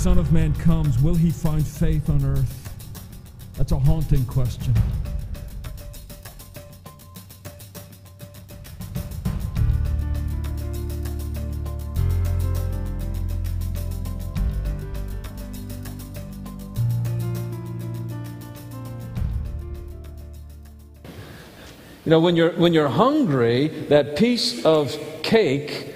Son of Man comes, will he find faith on earth? That's a haunting question. You know, when you're, when you're hungry, that piece of cake,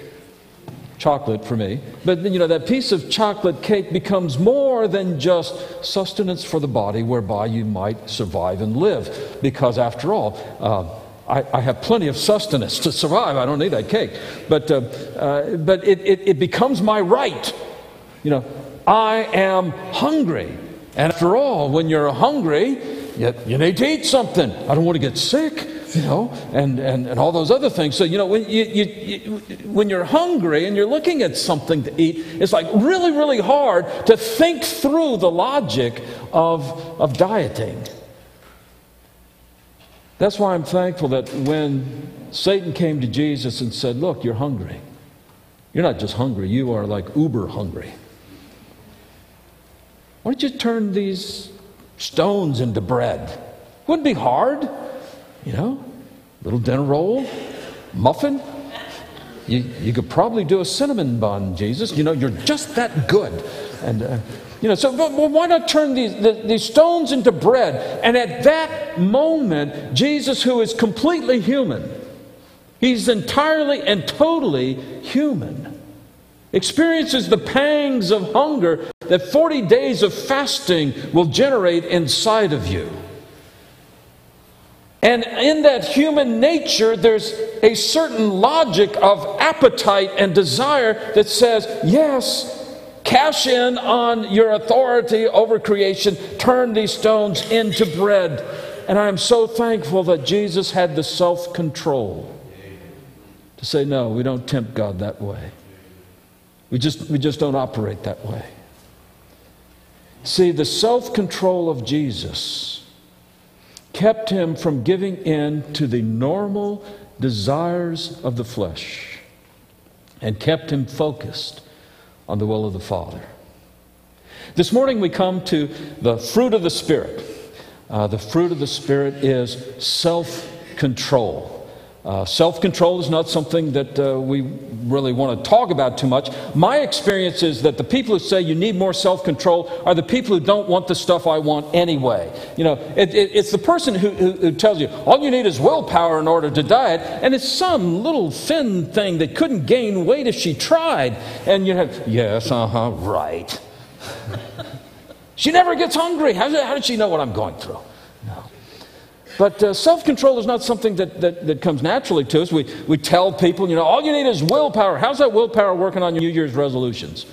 chocolate for me, but you know, that piece of chocolate cake becomes more than just sustenance for the body whereby you might survive and live. Because after all, uh, I, I, have plenty of sustenance to survive. I don't need that cake. But, uh, uh, but it, it, it becomes my right. You know, I am hungry. And after all, when you're hungry, you, you need to eat something. I don't want to get sick you know, and, and, and all those other things. So, you know, when, you, you, you, when you're hungry and you're looking at something to eat, it's like really, really hard to think through the logic of, of dieting. That's why I'm thankful that when Satan came to Jesus and said, Look, you're hungry. You're not just hungry, you are like uber hungry. Why don't you turn these stones into bread? Wouldn't be hard. You know, little dinner roll, muffin. You, you could probably do a cinnamon bun, Jesus. You know, you're just that good. And, uh, you know, so why not turn these, the, these stones into bread? And at that moment, Jesus, who is completely human, he's entirely and totally human, experiences the pangs of hunger that 40 days of fasting will generate inside of you. And in that human nature, there's a certain logic of appetite and desire that says, yes, cash in on your authority over creation, turn these stones into bread. And I'm so thankful that Jesus had the self control to say, no, we don't tempt God that way. We just, we just don't operate that way. See, the self control of Jesus kept him from giving in to the normal desires of the flesh and kept him focused on the will of the Father. This morning we come to the fruit of the Spirit. Uh, the fruit of the Spirit is self control. Uh, Self control is not something that uh, we really want to talk about too much. My experience is that the people who say you need more self control are the people who don't want the stuff I want anyway. You know, it, it, it's the person who, who, who, tells you all you need is willpower in order to diet, and it's some little thin thing that couldn't gain weight if she tried. And you have, yes, uh huh, right. she never gets hungry. How, how did she know what I'm going through? But uh, self control is not something that, that, that, comes naturally to us. We, we tell people, you know, all you need is willpower. How's that willpower working on your New Year's resolutions?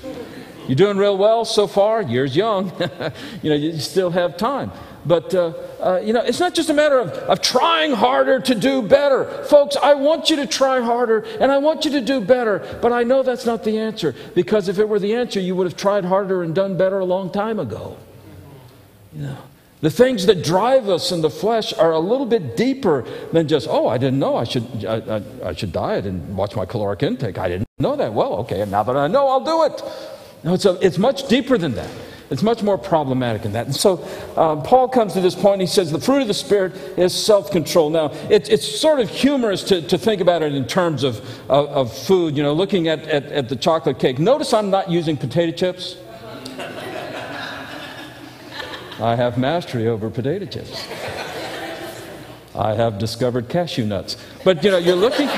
You're doing real well so far. Year's young. you know, you still have time. But, uh, uh, you know, it's not just a matter of, of trying harder to do better. Folks, I want you to try harder and I want you to do better. But I know that's not the answer because if it were the answer, you would have tried harder and done better a long time ago. You know. The things that drive us in the flesh are a little bit deeper than just, oh, I didn't know I should, I, I, I, should diet and watch my caloric intake. I didn't know that. Well, okay, and now that I know, I'll do it. No, it's, a, it's much deeper than that. It's much more problematic than that. And so um, Paul comes to this point he says the fruit of the Spirit is self control. Now, it, it's sort of humorous to, to think about it in terms of, of, of food, you know, looking at, at, at the chocolate cake. Notice I'm not using potato chips. I have mastery over potato chips. I have discovered cashew nuts. But you know, you're looking.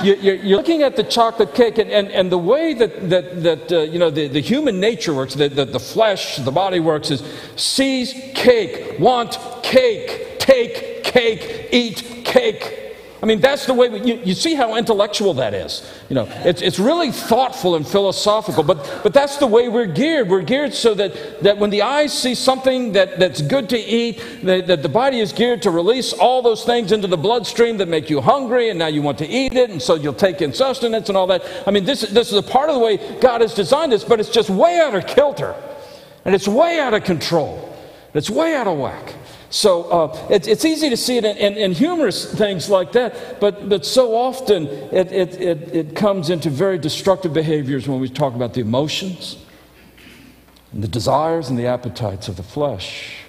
You're looking at the chocolate cake, and, and, and the way that, that, that uh, you know, the, the human nature works, that the, the flesh, the body works, is seize cake, want cake, take cake, eat cake. I mean, that's the way, we, you, you see how intellectual that is. You know, it's, it's really thoughtful and philosophical, but, but that's the way we're geared. We're geared so that, that when the eyes see something that, that's good to eat, that, that the body is geared to release all those things into the bloodstream that make you hungry, and now you want to eat it, and so you'll take in sustenance and all that. I mean, this, this is a part of the way God has designed this, but it's just way out of kilter, and it's way out of control, it's way out of whack. So uh, it, it's easy to see it in, in, in, humorous things like that, but, but so often it, it, it, it comes into very destructive behaviors when we talk about the emotions. and the desires and the appetites of the flesh.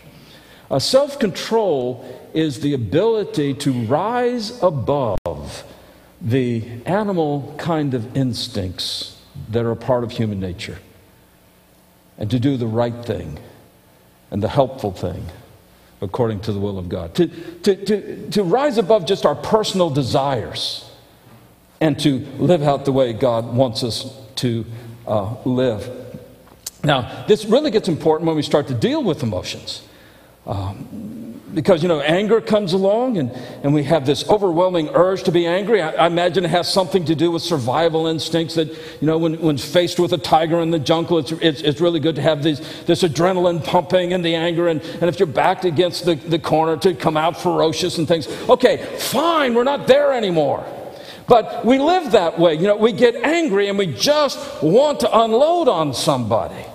Uh, Self control is the ability to rise above the animal kind of instincts that are a part of human nature and to do the right thing and the helpful thing according to the will of God. To, to, to, to rise above just our personal desires and to live out the way God wants us to uh, live. Now, this really gets important when we start to deal with emotions. Um, because, you know, anger comes along and, and we have this overwhelming urge to be angry. I, I, imagine it has something to do with survival instincts that, you know, when, when faced with a tiger in the jungle, it's, it's, it's really good to have these, this adrenaline pumping and the anger. And, and if you're backed against the, the corner, to come out ferocious and things. Okay, fine, we're not there anymore. But we live that way. You know, we get angry and we just want to unload on somebody.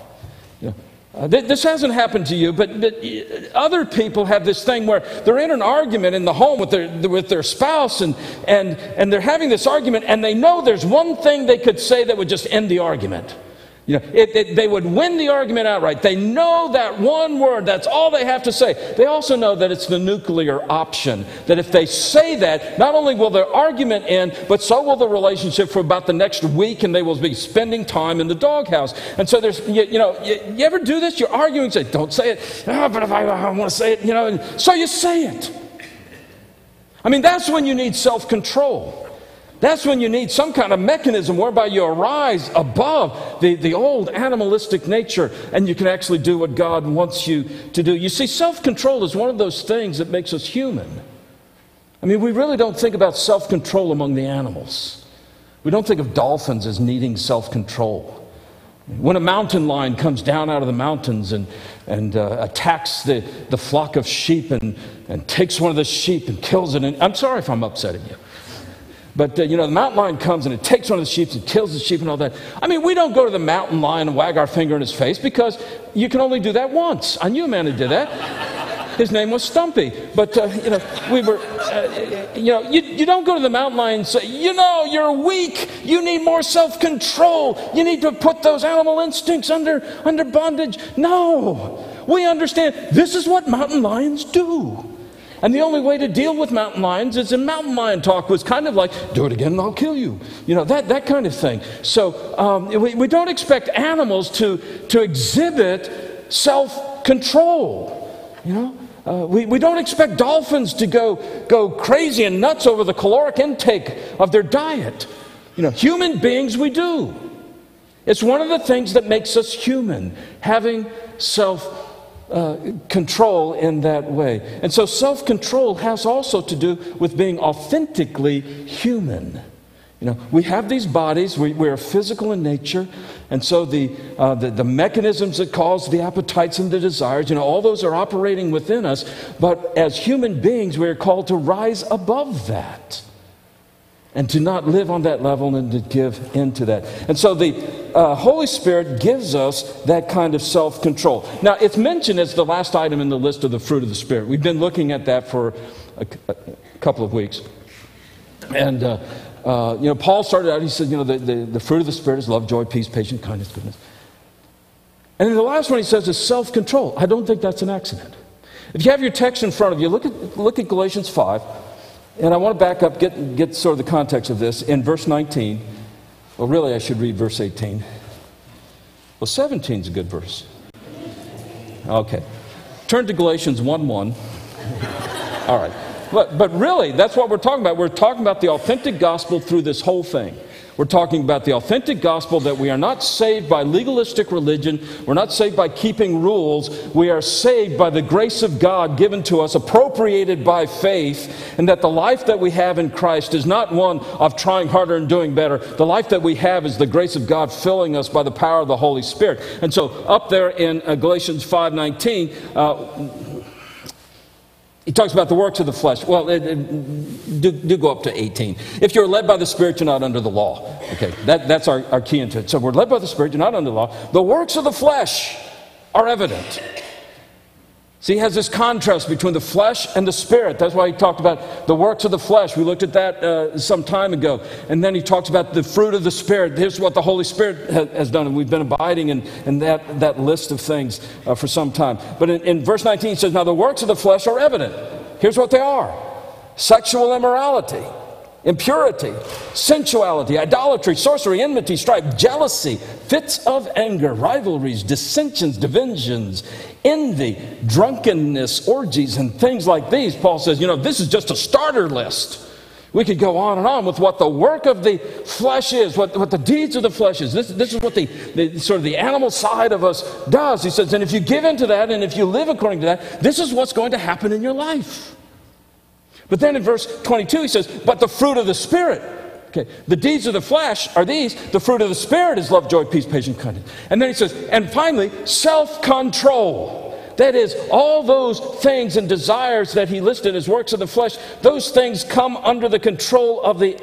Uh, th- this hasn't happened to you, but, but, other people have this thing where they're in an argument in the home with their, with their spouse and, and, and they're having this argument and they know there's one thing they could say that would just end the argument. You know, it, it, they would win the argument outright. They know that one word, that's all they have to say. They also know that it's the nuclear option. That if they say that, not only will their argument end, but so will the relationship for about the next week, and they will be spending time in the doghouse. And so there's, you, you know, you, you, ever do this? You're arguing, say, don't say it. Oh, but if I, I want to say it, you know, so you say it. I mean, that's when you need self control. That's when you need some kind of mechanism whereby you arise above the, the old animalistic nature and you can actually do what God wants you to do. You see, self control is one of those things that makes us human. I mean, we really don't think about self control among the animals. We don't think of dolphins as needing self control. When a mountain lion comes down out of the mountains and, and uh, attacks the, the flock of sheep and, and takes one of the sheep and kills it, and I'm sorry if I'm upsetting you. But, uh, you know, the mountain lion comes and it takes one of the sheep and kills the sheep and all that. I mean, we don't go to the mountain lion and wag our finger in his face because you can only do that once. I knew a man who did that. His name was Stumpy. But, uh, you know, we were, uh, you know, you, you don't go to the mountain lion and say, you know, you're weak. You need more self control. You need to put those animal instincts under, under bondage. No. We understand this is what mountain lions do. And the only way to deal with mountain lions is in mountain lion talk was kind of like, do it again and I'll kill you. You know, that, that kind of thing. So um, we, we don't expect animals to, to exhibit self control. You know, uh, we, we don't expect dolphins to go, go crazy and nuts over the caloric intake of their diet. You know, human beings, we do. It's one of the things that makes us human, having self uh, control in that way. And so self control has also to do with being authentically human. You know, we have these bodies, we, we are physical in nature, and so the, uh, the, the, mechanisms that cause the appetites and the desires, you know, all those are operating within us. But as human beings, we are called to rise above that and to not live on that level and to give into that. And so the uh, Holy Spirit gives us that kind of self control. Now, it's mentioned as the last item in the list of the fruit of the Spirit. We've been looking at that for a, a couple of weeks. And, uh, uh, you know, Paul started out, he said, you know, the, the, the fruit of the Spirit is love, joy, peace, patience, kindness, goodness. And then the last one he says is self control. I don't think that's an accident. If you have your text in front of you, look at, look at Galatians 5. And I want to back up, get, get sort of the context of this. In verse 19, well, really, I should read verse 18. Well, 17 is a good verse. Okay. Turn to Galatians 1 1. All right. But, but really, that's what we're talking about. We're talking about the authentic gospel through this whole thing. We're talking about the authentic gospel that we are not saved by legalistic religion. We're not saved by keeping rules. We are saved by the grace of God given to us, appropriated by faith, and that the life that we have in Christ is not one of trying harder and doing better. The life that we have is the grace of God filling us by the power of the Holy Spirit. And so, up there in uh, Galatians 5:19, uh, he talks about the works of the flesh. Well, it, it, do, do, go up to 18. If you're led by the Spirit, you're not under the law. Okay, that, that's our, our key into it. So we're led by the Spirit, you're not under the law. The works of the flesh are evident See, he has this contrast between the flesh and the spirit. That's why he talked about the works of the flesh. We looked at that uh, some time ago. And then he talks about the fruit of the spirit. Here's what the Holy Spirit ha- has done. And we've been abiding in, in that, that list of things uh, for some time. But in, in verse 19, he says, Now the works of the flesh are evident. Here's what they are sexual immorality impurity, sensuality, idolatry, sorcery, enmity, strife, jealousy, fits of anger, rivalries, dissensions, divisions, envy, drunkenness, orgies, and things like these. Paul says, you know, this is just a starter list. We could go on and on with what the work of the flesh is, what, what the deeds of the flesh is. This, this is what the, the sort of the animal side of us does. He says, and if you give into that and if you live according to that, this is what's going to happen in your life. But then in verse 22, he says, But the fruit of the Spirit. Okay, the deeds of the flesh are these. The fruit of the Spirit is love, joy, peace, patience, kindness. And then he says, And finally, self control. That is, all those things and desires that he listed as works of the flesh, those things come under the control of the,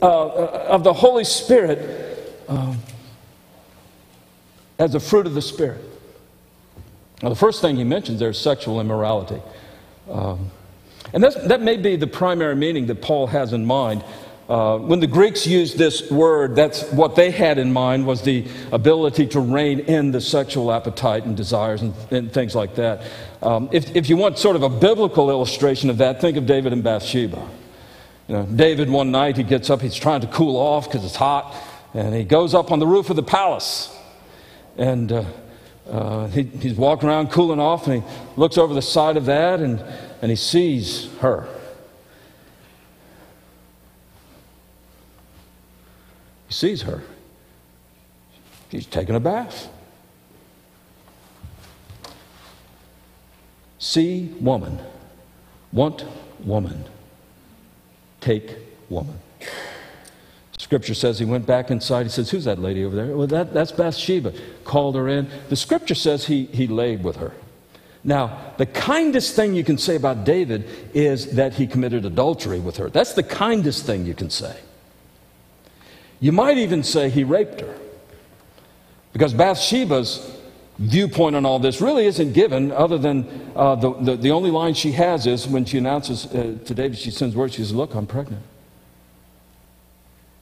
uh, uh of the Holy Spirit um, as a fruit of the Spirit. Now, the first thing he mentions there is sexual immorality. Um, and that may be the primary meaning that Paul has in mind. Uh, when the Greeks used this word, that's what they had in mind was the ability to rein in the sexual appetite and desires and, and things like that. Um, if, if you want sort of a biblical illustration of that, think of David and Bathsheba. You know, David, one night, he gets up, he's trying to cool off because it's hot, and he goes up on the roof of the palace. And uh, uh, he, he's walking around cooling off, and he looks over the side of that, and and he sees her. He sees her. She's taking a bath. See woman, want woman, take woman. Scripture says he went back inside. He says, Who's that lady over there? Well, that, that's Bathsheba. Called her in. The scripture says he, he laid with her. Now, the kindest thing you can say about David is that he committed adultery with her. That's the kindest thing you can say. You might even say he raped her. Because Bathsheba's viewpoint on all this really isn't given, other than uh, the, the, the, only line she has is when she announces uh, to David, she sends word, she says, Look, I'm pregnant.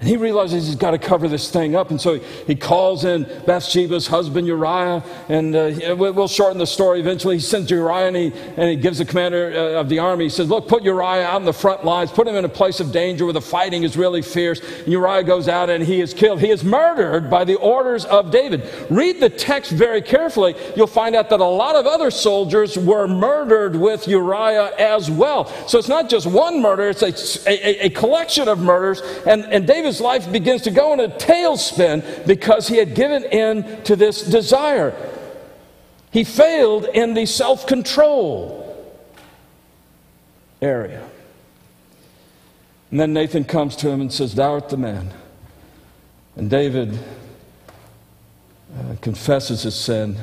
And he realizes he's got to cover this thing up. And so he calls in Bathsheba's husband Uriah. And uh, we'll shorten the story eventually. He sends Uriah and he, and he gives the commander uh, of the army, he says, Look, put Uriah out in the front lines, put him in a place of danger where the fighting is really fierce. And Uriah goes out and he is killed. He is murdered by the orders of David. Read the text very carefully. You'll find out that a lot of other soldiers were murdered with Uriah as well. So it's not just one murder, it's a, a, a collection of murders. And, and David his life begins to go in a tailspin because he had given in to this desire. He failed in the self control area. And then Nathan comes to him and says, Thou art the man. And David uh, confesses his sin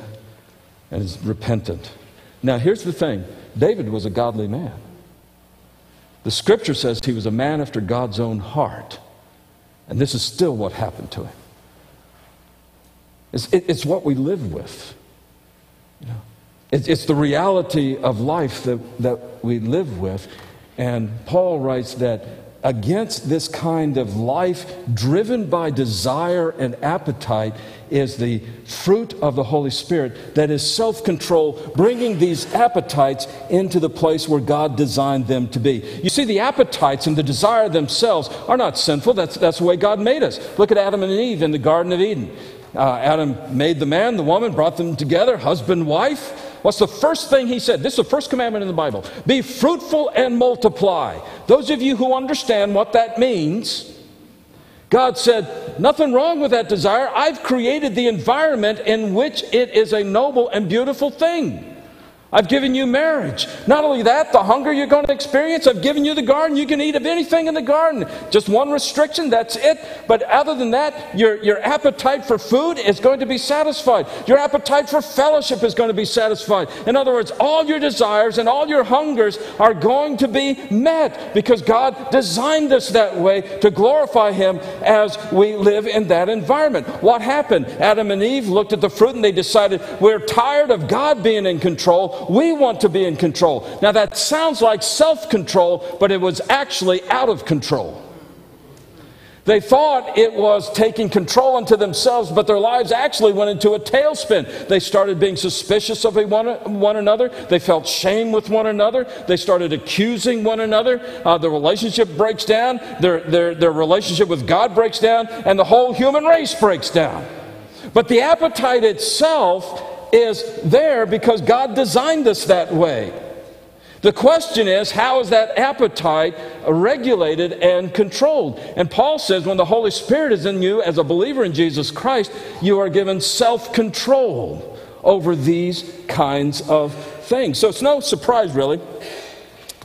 and is repentant. Now, here's the thing David was a godly man. The scripture says he was a man after God's own heart. And this is still what happened to him. It's, it, it's what we live with. You know? it, it's the reality of life that, that we live with. And Paul writes that against this kind of life driven by desire and appetite is the fruit of the Holy Spirit that is self control, bringing these appetites into the place where God designed them to be. You see, the appetites and the desire themselves are not sinful. That's, that's the way God made us. Look at Adam and Eve in the Garden of Eden. Uh, Adam made the man, the woman, brought them together, husband, wife. What's the first thing he said? This is the first commandment in the Bible be fruitful and multiply. Those of you who understand what that means, God said, Nothing wrong with that desire. I've created the environment in which it is a noble and beautiful thing. I've given you marriage. Not only that, the hunger you're going to experience, I've given you the garden. You can eat of anything in the garden. Just one restriction, that's it. But other than that, your, your appetite for food is going to be satisfied. Your appetite for fellowship is going to be satisfied. In other words, all your desires and all your hungers are going to be met because God designed us that way to glorify Him as we live in that environment. What happened? Adam and Eve looked at the fruit and they decided, we're tired of God being in control. We want to be in control. Now, that sounds like self control, but it was actually out of control. They thought it was taking control into themselves, but their lives actually went into a tailspin. They started being suspicious of one, one another. They felt shame with one another. They started accusing one another. Uh, the relationship breaks down. Their, their, their relationship with God breaks down, and the whole human race breaks down. But the appetite itself is there because God designed us that way. The question is, how is that appetite regulated and controlled? And Paul says, when the Holy Spirit is in you as a believer in Jesus Christ, you are given self control over these kinds of things. So it's no surprise, really,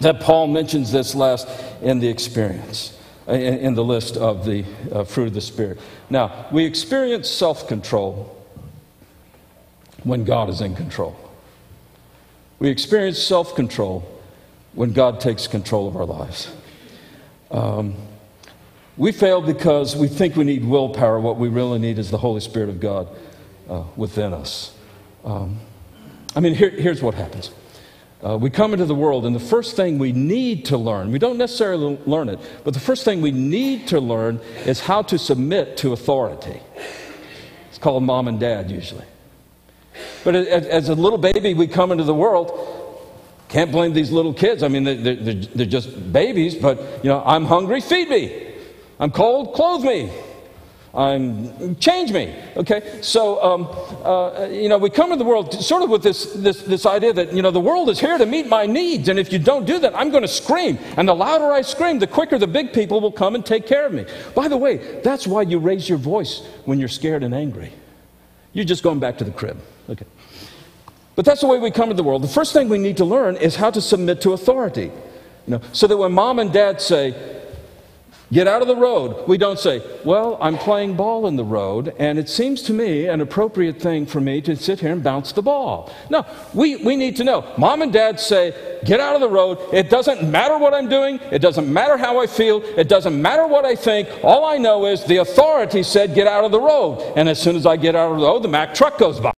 that Paul mentions this last in the experience, in the list of the uh, fruit of the Spirit. Now, we experience self control when God is in control. We experience self control when God takes control of our lives. Um, we fail because we think we need willpower. What we really need is the Holy Spirit of God uh, within us. Um, I mean, here, here's what happens. Uh, we come into the world, and the first thing we need to learn, we don't necessarily learn it, but the first thing we need to learn is how to submit to authority. It's called mom and dad, usually. But as a little baby, we come into the world. Can't blame these little kids. I mean, they're, they're, they're just babies, but, you know, I'm hungry, feed me. I'm cold, clothe me. I'm change me. Okay, so um, uh, you know we come into the world sort of with this, this this idea that you know the world is here to meet my needs, and if you don't do that, I'm going to scream. And the louder I scream, the quicker the big people will come and take care of me. By the way, that's why you raise your voice when you're scared and angry. You're just going back to the crib. Okay. But that's the way we come to the world. The first thing we need to learn is how to submit to authority. You know, so that when mom and dad say, get out of the road, we don't say, well, I'm playing ball in the road, and it seems to me an appropriate thing for me to sit here and bounce the ball. No, we, we need to know. Mom and dad say, get out of the road. It doesn't matter what I'm doing, it doesn't matter how I feel, it doesn't matter what I think. All I know is the authority said, get out of the road. And as soon as I get out of the road, the Mack truck goes by.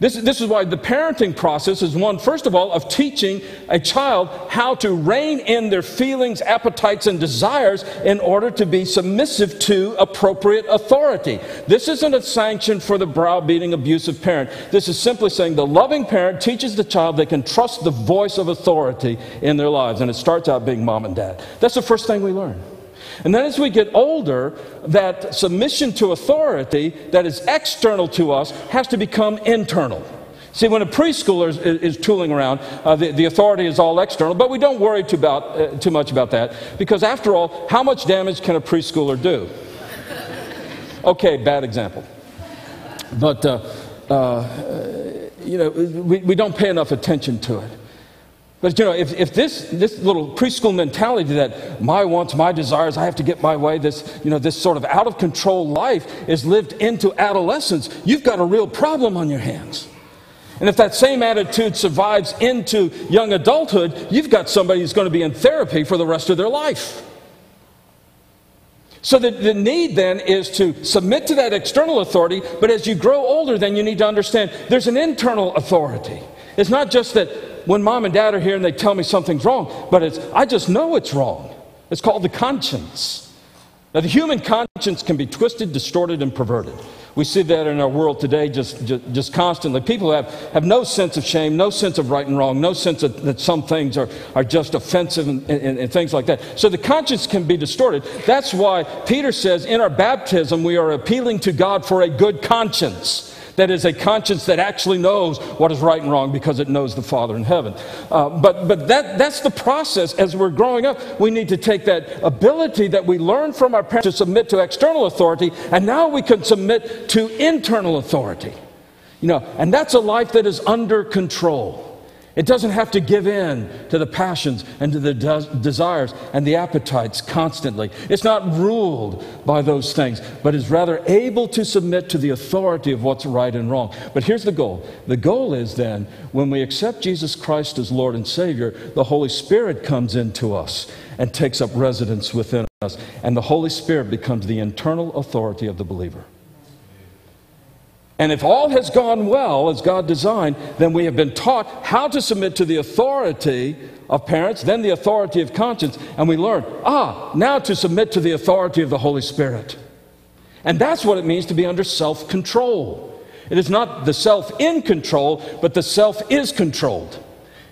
This, this is why the parenting process is one, first of all, of teaching a child how to rein in their feelings, appetites, and desires in order to be submissive to appropriate authority. This isn't a sanction for the browbeating, abusive parent. This is simply saying the loving parent teaches the child they can trust the voice of authority in their lives. And it starts out being mom and dad. That's the first thing we learn. And then as we get older, that submission to authority that is external to us has to become internal. See, when a preschooler is, is tooling around, uh, the, the, authority is all external, but we don't worry too, about, uh, too much about that because, after all, how much damage can a preschooler do? Okay, bad example. But, uh, uh you know, we, we don't pay enough attention to it. But you know, if, if this, this little preschool mentality that my wants, my desires, I have to get my way, this, you know, this sort of out of control life is lived into adolescence, you've got a real problem on your hands. And if that same attitude survives into young adulthood, you've got somebody who's going to be in therapy for the rest of their life. So the, the need then is to submit to that external authority, but as you grow older, then you need to understand there's an internal authority. It's not just that when mom and dad are here and they tell me something's wrong, but it's, I just know it's wrong. It's called the conscience. Now, the human conscience can be twisted, distorted, and perverted. We see that in our world today just, just, just, constantly. People have, have no sense of shame, no sense of right and wrong, no sense of, that some things are, are just offensive and, and, and things like that. So the conscience can be distorted. That's why Peter says in our baptism we are appealing to God for a good conscience that is a conscience that actually knows what is right and wrong because it knows the Father in heaven. Uh, but but that, that's the process as we're growing up. We need to take that ability that we learn from our parents to submit to external authority, and now we can submit to internal authority. You know, and that's a life that is under control. It doesn't have to give in to the passions and to the des- desires and the appetites constantly. It's not ruled by those things, but is rather able to submit to the authority of what's right and wrong. But here's the goal the goal is then, when we accept Jesus Christ as Lord and Savior, the Holy Spirit comes into us and takes up residence within us, and the Holy Spirit becomes the internal authority of the believer. And if all has gone well as God designed, then we have been taught how to submit to the authority of parents, then the authority of conscience, and we learn, ah, now to submit to the authority of the Holy Spirit. And that's what it means to be under self control. It is not the self in control, but the self is controlled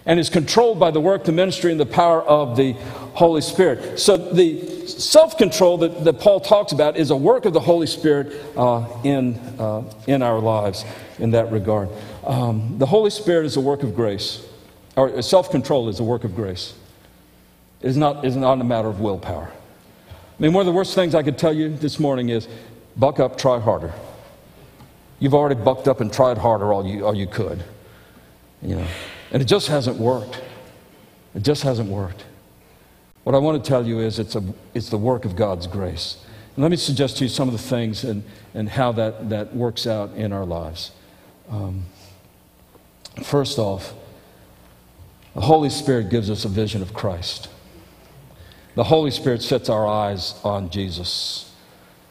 and is controlled by the work, the ministry, and the power of the Holy Spirit. So the self control that, that, Paul talks about is a work of the Holy Spirit uh, in, uh, in our lives in that regard. Um, the Holy Spirit is a work of grace, or self control is a work of grace. It is not, is not a matter of willpower. I mean, one of the worst things I could tell you this morning is buck up, try harder. You've already bucked up and tried harder all you, all you could. You know. And it just hasn't worked. It just hasn't worked. What I want to tell you is it's, a, it's the work of God's grace. And let me suggest to you some of the things and, and how that, that works out in our lives. Um, first off, the Holy Spirit gives us a vision of Christ. The Holy Spirit sets our eyes on Jesus.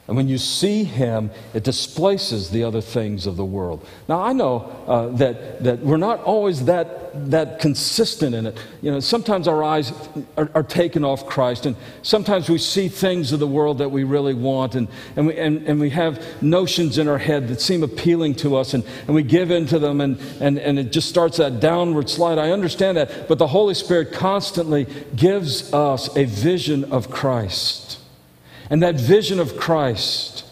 And when you see him, it displaces the other things of the world. Now, I know uh, that, that we're not always that, that consistent in it. You know, sometimes our eyes are, are, taken off Christ, and sometimes we see things of the world that we really want, and, and, we, and, and we have notions in our head that seem appealing to us, and, and we give in to them, and, and, and it just starts that downward slide. I understand that, but the Holy Spirit constantly gives us a vision of Christ. And that vision of Christ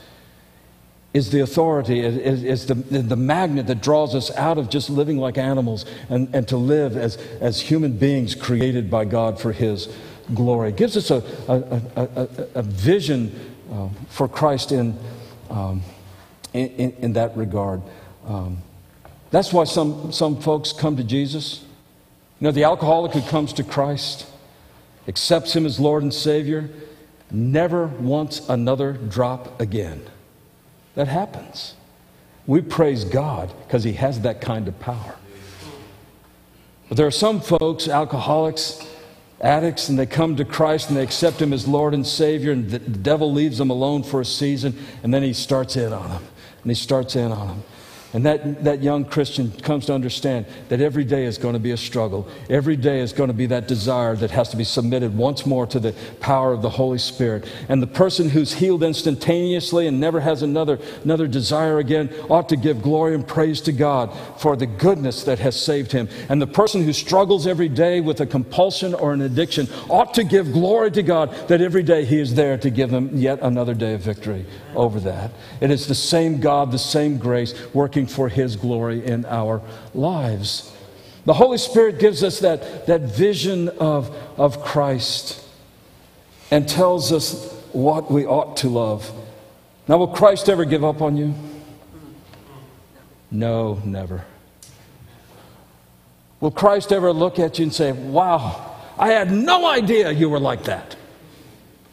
is the authority, is, is the, the magnet that draws us out of just living like animals and, and to live as, as human beings created by God for His glory. It gives us a, a, a, a vision uh, for Christ in, um, in, in, in, that regard. Um, that's why some, some folks come to Jesus. You know, the alcoholic who comes to Christ, accepts Him as Lord and Savior, never wants another drop again. That happens. We praise God because He has that kind of power. But there are some folks, alcoholics, addicts, and they come to Christ and they accept Him as Lord and Savior, and the devil leaves them alone for a season, and then he starts in on them. And he starts in on them. And that, that young Christian comes to understand that every day is going to be a struggle. Every day is going to be that desire that has to be submitted once more to the power of the Holy Spirit. And the person who's healed instantaneously and never has another, another desire again ought to give glory and praise to God for the goodness that has saved him. And the person who struggles every day with a compulsion or an addiction ought to give glory to God that every day he is there to give them yet another day of victory over that. It is the same God, the same grace for His glory in our lives. The Holy Spirit gives us that, that vision of, of Christ and tells us what we ought to love. Now, will Christ ever give up on you? No, never. Will Christ ever look at you and say, Wow, I had no idea you were like that?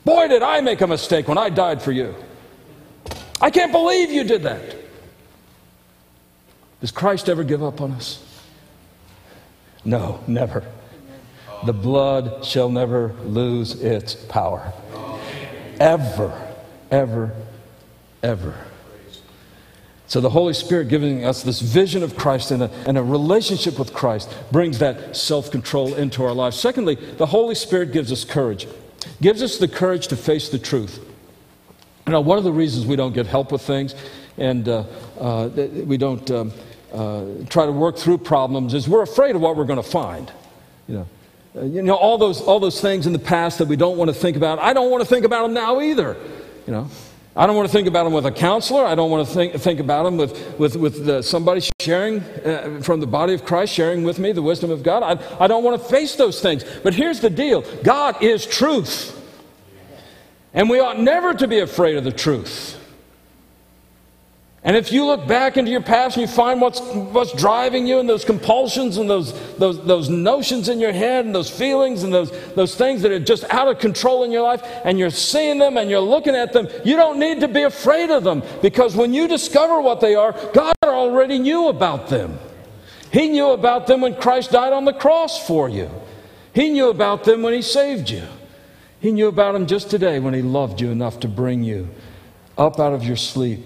Boy, did I make a mistake when I died for you. I can't believe you did that. Does Christ ever give up on us? No, never. The blood shall never lose its power. Ever, ever, ever. So the Holy Spirit giving us this vision of Christ and a, and a relationship with Christ brings that self control into our lives. Secondly, the Holy Spirit gives us courage, gives us the courage to face the truth. You know, one of the reasons we don't get help with things and uh, uh, we don't. Um, uh, try to work through problems is we're afraid of what we're going to find. You know, uh, you know all, those, all those things in the past that we don't want to think about. I don't want to think about them now either. You know, I don't want to think about them with a counselor. I don't want to think, think about them with, with, with uh, somebody sharing uh, from the body of Christ, sharing with me the wisdom of God. I, I don't want to face those things. But here's the deal God is truth. And we ought never to be afraid of the truth. And if you look back into your past and you find what's, what's driving you and those compulsions and those, those, those notions in your head and those feelings and those, those things that are just out of control in your life, and you're seeing them and you're looking at them, you don't need to be afraid of them because when you discover what they are, God already knew about them. He knew about them when Christ died on the cross for you, He knew about them when He saved you. He knew about them just today when He loved you enough to bring you up out of your sleep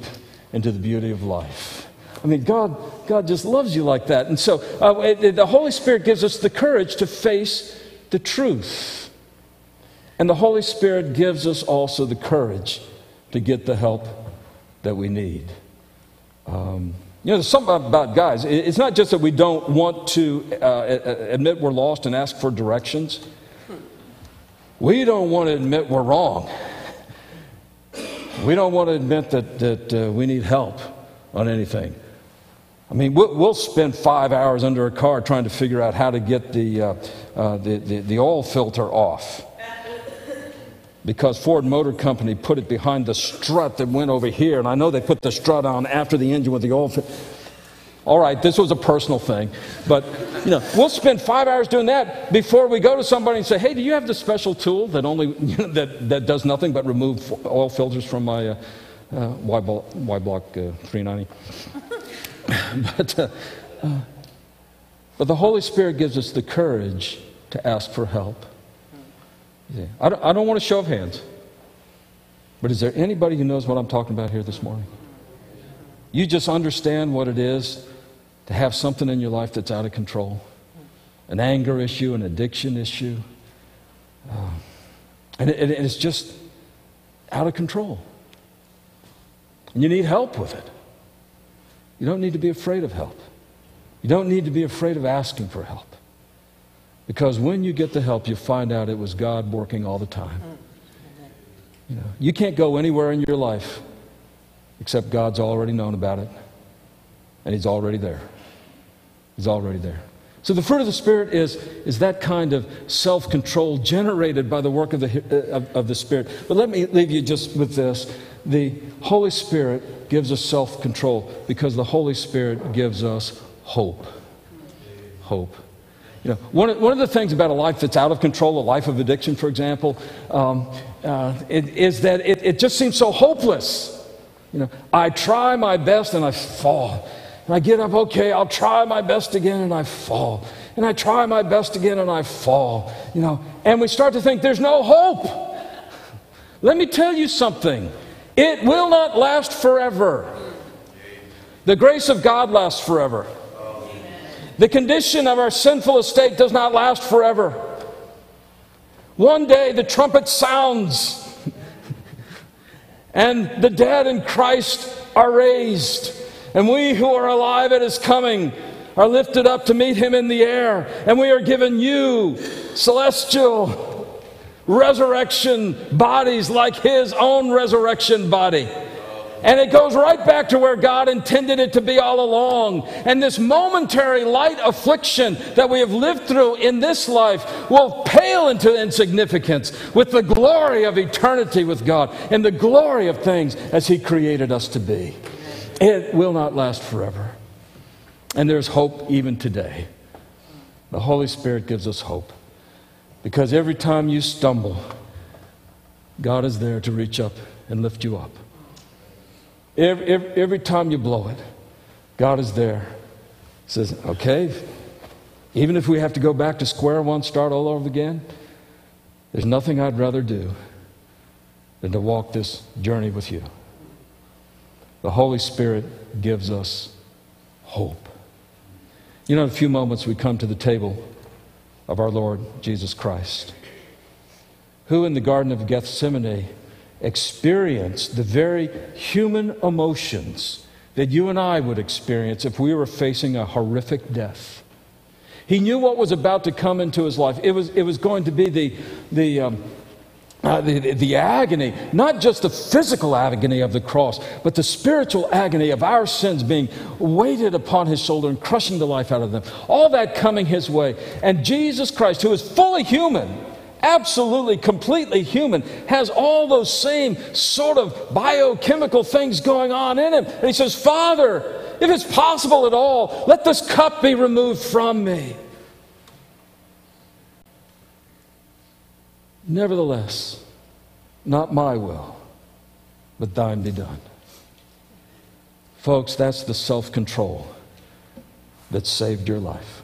into the beauty of life. I mean, God, God just loves you like that. And so uh, it, the Holy Spirit gives us the courage to face the truth. And the Holy Spirit gives us also the courage to get the help that we need. Um, you know, there's something about guys. It's not just that we don't want to uh, admit we're lost and ask for directions. We don't want to admit we're wrong. We don't want to admit that, that uh, we need help on anything. I mean, we'll, we'll, spend five hours under a car trying to figure out how to get the, uh, uh, the, the, the oil filter off because Ford Motor Company put it behind the strut that went over here. And I know they put the strut on after the engine with the oil. All right, this was a personal thing. But, you know, we'll spend five hours doing that before we go to somebody and say, hey, do you have the special tool that only, you know, that, that does nothing but remove oil filters from my uh, uh, Y, y Block uh, 390? but, uh, uh, but the Holy Spirit gives us the courage to ask for help. Yeah. I, don't, I don't want to show of hands. But is there anybody who knows what I'm talking about here this morning? You just understand what it is to have something in your life that's out of control an anger issue, an addiction issue. Uh, and, it, and it's just out of control. And you need help with it. You don't need to be afraid of help. You don't need to be afraid of asking for help. Because when you get the help, you find out it was God working all the time. You, know, you can't go anywhere in your life except God's already known about it, and He's already there. He's already there. So the fruit of the Spirit is, is that kind of self control generated by the work of the, of, of the Spirit. But let me leave you just with this. The Holy Spirit gives us self control because the Holy Spirit gives us hope. Hope. You know, one, of, one of the things about a life that's out of control, a life of addiction, for example, um, uh, it, is that it, it just seems so hopeless. You know, I try my best and I fall. And I get up, okay, I'll try my best again and I fall. And I try my best again and I fall. You know, and we start to think there's no hope. Let me tell you something. It will not last forever. The grace of God lasts forever. The condition of our sinful estate does not last forever. One day the trumpet sounds, and the dead in Christ are raised, and we who are alive at his coming are lifted up to meet him in the air, and we are given you celestial resurrection bodies like his own resurrection body. And it goes right back to where God intended it to be all along. And this momentary light affliction that we have lived through in this life will pale into insignificance with the glory of eternity with God and the glory of things as He created us to be. It will not last forever. And there's hope even today. The Holy Spirit gives us hope. Because every time you stumble, God is there to reach up and lift you up. Every, every, every time you blow it, God is there. Says, okay, even if we have to go back to square one, start all over again, there's nothing I'd rather do than to walk this journey with you. The Holy Spirit gives us hope. You know, in a few moments we come to the table of our Lord Jesus Christ, who in the Garden of Gethsemane experienced the very human emotions that you and I would experience if we were facing a horrific death. He knew what was about to come into his life. It was, it was going to be the, the, um, uh, the, the agony, not just the physical agony of the cross, but the spiritual agony of our sins being weighted upon his shoulder and crushing the life out of them. All that coming his way. And Jesus Christ, who is fully human, absolutely, completely human, has all those same sort of biochemical things going on in him. And he says, Father, if it's possible at all, let this cup be removed from me. Nevertheless, not my will, but thine be done. Folks, that's the self control that saved your life.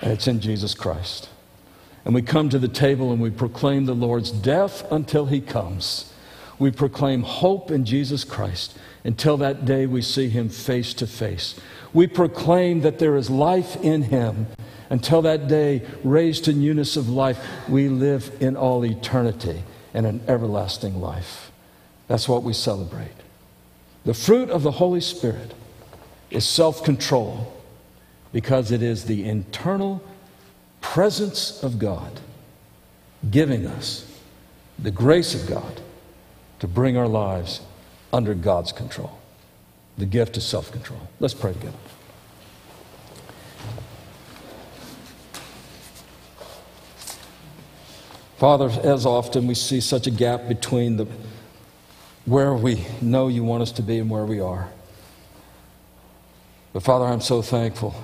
And it's in Jesus Christ and we come to the table and we proclaim the Lord's death until he comes. We proclaim hope in Jesus Christ until that day we see him face to face. We proclaim that there is life in him until that day, raised to newness of life, we live in all eternity in an everlasting life. That's what we celebrate. The fruit of the Holy Spirit is self control because it is the internal presence of God giving us the grace of God to bring our lives under God's control. The gift of self control. Let's pray together. Father, as often we see such a gap between the, where we know you want us to be and where we are. But Father, I'm so thankful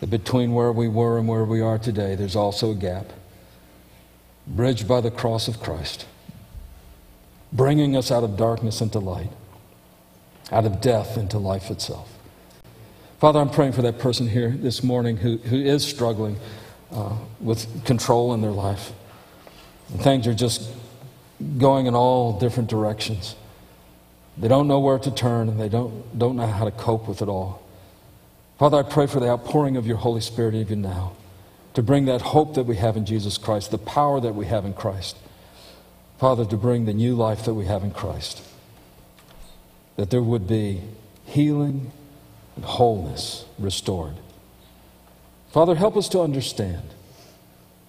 that between where we were and where we are today, there's also a gap, bridged by the cross of Christ, bringing us out of darkness into light, out of death into life itself. Father, I'm praying for that person here this morning who, who is struggling uh, with control in their life. And things are just going in all different directions. They don't know where to turn and they don't, don't know how to cope with it all. Father, I pray for the outpouring of your Holy Spirit even now to bring that hope that we have in Jesus Christ, the power that we have in Christ. Father, to bring the new life that we have in Christ. That there would be healing and wholeness restored. Father, help us to understand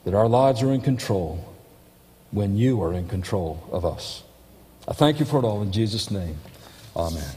that our lives are in control when you are in control of us. I thank you for it all in Jesus' name. Amen.